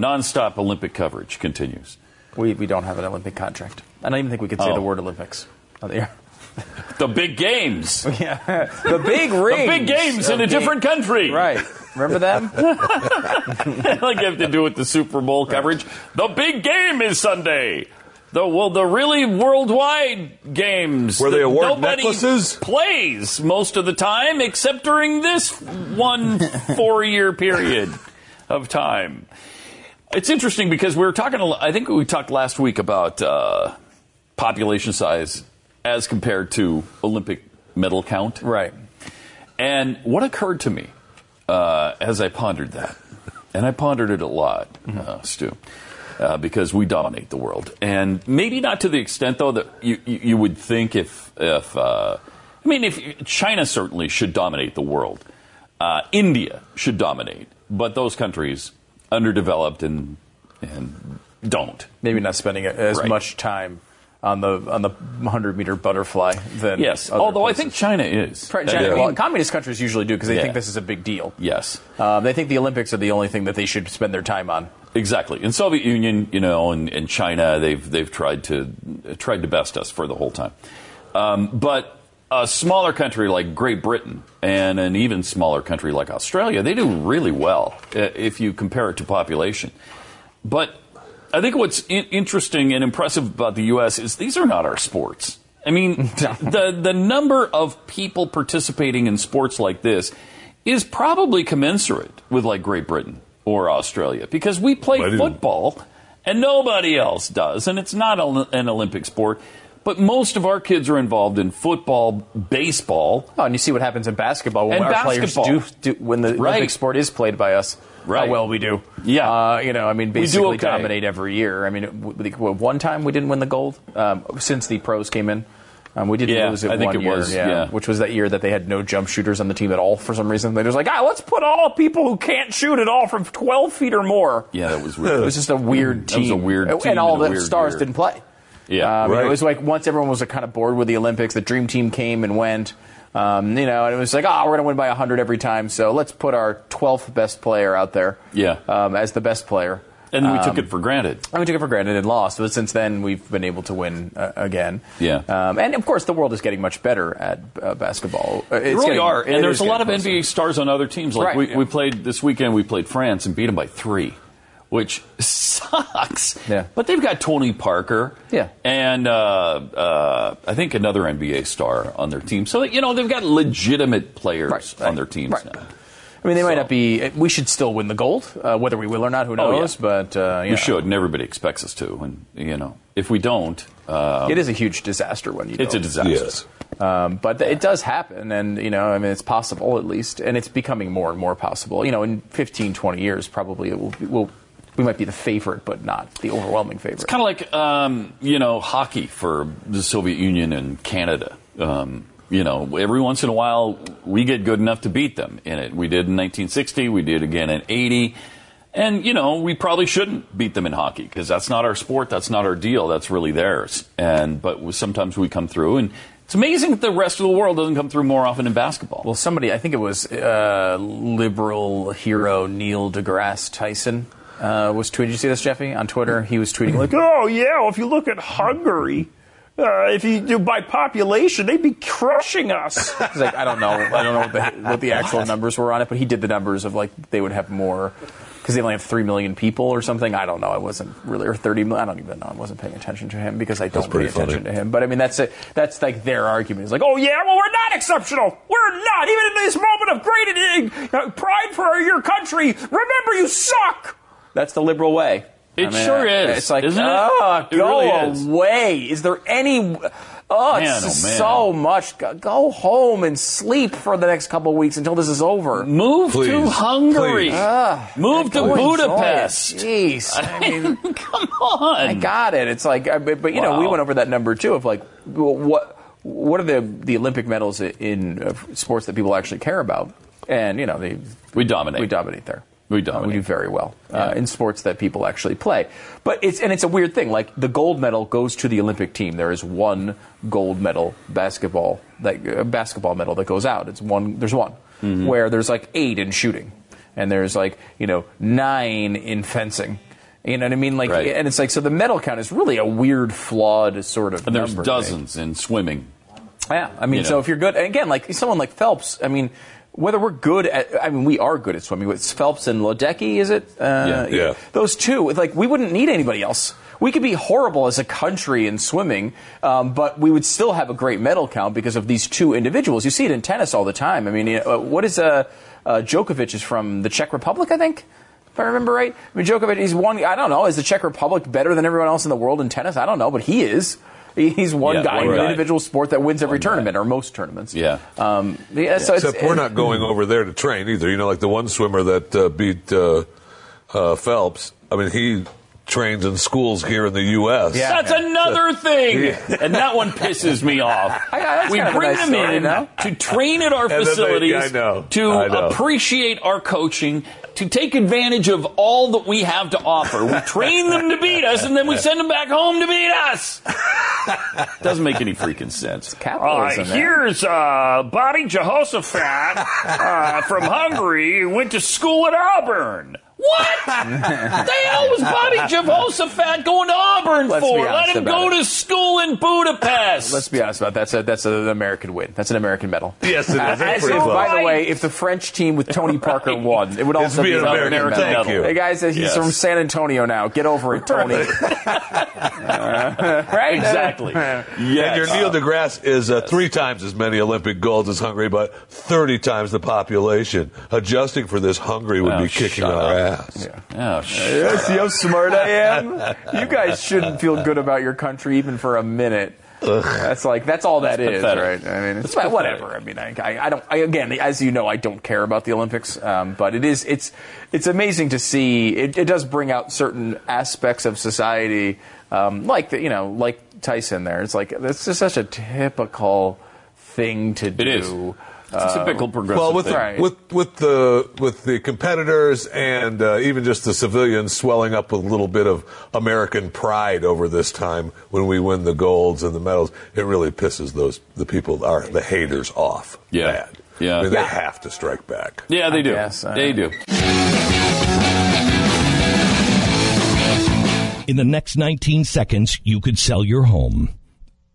nonstop Olympic coverage continues. We, we don't have an Olympic contract. I don't even think we could say Oh. the word Olympics. Oh, there. The big games. Yeah. The big rings. The big games in a big- different country. Right. Remember them? like you have to do with the Super Bowl coverage. The big game is Sunday. The well, the really worldwide games Where they award nobody necklaces? plays most of the time, except during this one four-year period of time. It's interesting because we were talking. I think we talked last week about uh, population size as compared to Olympic medal count. right. And what occurred to me uh, as I pondered that, and I pondered it a lot, uh, Stu, uh, because we dominate the world, and maybe not to the extent though that you, you, you would think if if uh, I mean if China certainly should dominate the world, uh, India should dominate, but those countries underdeveloped and and don't. Maybe not spending as Right. much time on the on the 100 meter butterfly than Yes, although I think China is. China- well, communist countries usually do because they Yeah. think this is a big deal. yes. Um, they think the Olympics are the only thing that they should spend their time on. Exactly. In Soviet Union, you know, and, and China, they've they've tried to tried to best us for the whole time. Um, but a smaller country like Great Britain and an even smaller country like Australia, they do really well uh, if you compare it to population. But I think what's in- interesting and impressive about the U.S. is these are not our sports. I mean, the the number of people participating in sports like this is probably commensurate with like Great Britain or Australia because we play football and nobody else does, and it's not a- an Olympic sport. But most of our kids are involved in football, baseball, Oh, and you see what happens in basketball when And our basketball. players do, do when the Right. Olympic sport is played by us. Right. How well we do. Yeah. Uh, you know, I mean, basically okay. dominate every year. I mean, one time we didn't win the gold um, since the pros came in. Um, we did Yeah, lose it I think one it year, was, yeah. which was that year that they had no jump shooters on the team at all for some reason. They just like, ah, let's put all people who can't shoot at all from 12 feet or more. Yeah, that was It was just a weird That was team. a weird and team all and the weird stars didn't play. Yeah. Um, Right. It was like once everyone was kind of bored with the Olympics, the dream team came and went. Um, you know, and it was like, oh, we're going to win by 100 every time, so let's put our 12th best player out there Yeah. um, as the best player. and then we took Um, it for granted. and we took it for granted and lost, but since then we've been able to win uh, again. Yeah. Um, and of course, the world is getting much better at uh, basketball. Uh, They really getting- are, and there's a lot of closer. NBA stars on other teams. Like Right, we, yeah. we played this weekend, we played France and beat them by three, which sucks. Yeah. But they've got Tony Parker. Yeah. And uh, uh, I think another NBA star on their team. So you know they've got legitimate players Right, on their teams right. now. I mean, they might So- not be. We should still win the gold, uh, whether we will or not. Who Oh, yeah. knows? But uh, you We know, should, and everybody expects us to. And you know, if we don't, uh, It is a huge disaster when you. it's a don't. disaster. Yes. Um, but th- it does happen, and you know, I mean, it's possible at least, and it's becoming more and more possible. You know, in 15, 20 years, probably it will. Will we might be the favorite, but not the overwhelming favorite. It's kind of like um, you know hockey for the Soviet Union and Canada. Um, you know, every once in a while we get good enough to beat them in it. We did in 1960. We did again in 80. And you know, we probably shouldn't beat them in hockey because that's not our sport. That's not our deal. That's really theirs. And but sometimes we come through, and it's amazing that the rest of the world doesn't come through more often in basketball. Well, somebody, I think it was uh, liberal hero Neil deGrasse Tyson. Uh, was tweeting. Did you see this, Jeffy, on Twitter? He was tweeting like, Oh yeah, well, if you look at Hungary, uh, if you do by population, they'd be crushing us. He's like, I don't know, I don't know what the, what the actual numbers were on it, but he did the numbers of like they would have more because they only have three million people or something. I don't know. I wasn't really or thirty million. I don't even know. I wasn't paying attention to him because I don't pay attention funny. to him. But I mean, that's it. That's like their argument. It's like, oh yeah, well we're not exceptional. We're not even in this moment of great uh, pride for your country. Remember, you suck. That's the liberal way. It sure is, It's like, isn't it? oh, It go really is. away. Is there any? Oh, Man, it's oh, man. so much. Go- Go home and sleep for the next couple of weeks until this is over. Move to Hungary. please. Move to Go enjoy it. Budapest. Jeez. I mean, Come on. I got it. It's like, I- but, but you know, we went over that number too of like, what what are the the Olympic medals in uh, sports that people actually care about? And you know, they We dominate. we dominate there. We Uh, dominate. we do very well uh, in sports that people actually play. But it's and it's a weird thing. Like the gold medal goes to the Olympic team. There is one gold medal basketball that uh, basketball medal that goes out. It's one. There's one Mm-hmm. where there's like eight in shooting, and there's like you know nine in fencing. You know what I mean? Like, Right. and it's like so the medal count is really a weird, flawed sort of. and there's dozens in swimming. Yeah, I mean, You so know. if you're good, and again, like someone like Phelps, I mean, whether we're good at, I mean, we are good at swimming. With Phelps and Ledecky, is it? Uh, Yeah. Yeah. Those two, like, we wouldn't need anybody else. We could be horrible as a country in swimming, um, but we would still have a great medal count because of these two individuals. You see it in tennis all the time. I mean, you know, what is uh, uh, Djokovic is from the Czech Republic, I think. If I remember right, I mean Djokovic, he's one. I don't know. Is the Czech Republic better than everyone else in the world in tennis? I don't know, but he is. He- He's one Yeah, guy one in an individual sport that wins every One guy. tournament or most tournaments. Yeah. Um, yeah, so it's, Except we're not going over there to train either. You know, like the one swimmer that uh, beat uh, uh, Phelps. I mean, he trains in schools here in the U.S. Yeah. That's another thing, and that one pisses me off. I- we kind of a bring nice them story, in no? to train at our then they- facilities, I know. to I know. appreciate our coaching, to take advantage of all that we have to offer. We train them to beat us, and then we send them back home to beat us. Doesn't make any freaking sense. Uh, capitalism. man. here's uh, Bobby Jehoshaphat uh, from Hungary who went to school at Auburn. What? the hell was Bobby Jehoshaphat going to Auburn Let's for? Let him go it. to school in Budapest. Let's be honest about it. that's a that's an American win. That's an American medal. Yes, it is. As It's if, pretty close. by the way, if the French team with Tony Parker won, it would also be be an an American American, medal. medal. Thank you. Hey guys, he's Yes. from San Antonio now. Get over it, Tony. Uh, right? exactly. And your Neil deGrasse is uh, three times as many Olympic golds as Hungary, but 30 times the population. Adjusting for this, Hungary would Oh, be kicking our up. Ass. Oh, Yeah, See how smart I am? You guys shouldn't feel good about your country even for a minute. That's like that's all that is, pathetic. right? I mean, it's That's whatever. I mean, I, I, don't. I, again, as you know, I don't care about the Olympics, um, but it is it's it's amazing to see. It, it does bring out certain aspects of society, um, like the, you know, like Tyson. There, it's like it's just such a typical thing to do. it is. It's a typical progressive Well, with thing. Right. with with the with the competitors and uh, even just the civilians swelling up with a little bit of American pride over this time when we win the golds and the medals, it really pisses those the people are the haters off. Yeah. bad. Yeah. I mean, they Yeah. have to strike back. Yeah, they do. guess, uh, they do. In the next 19 seconds, you could sell your home.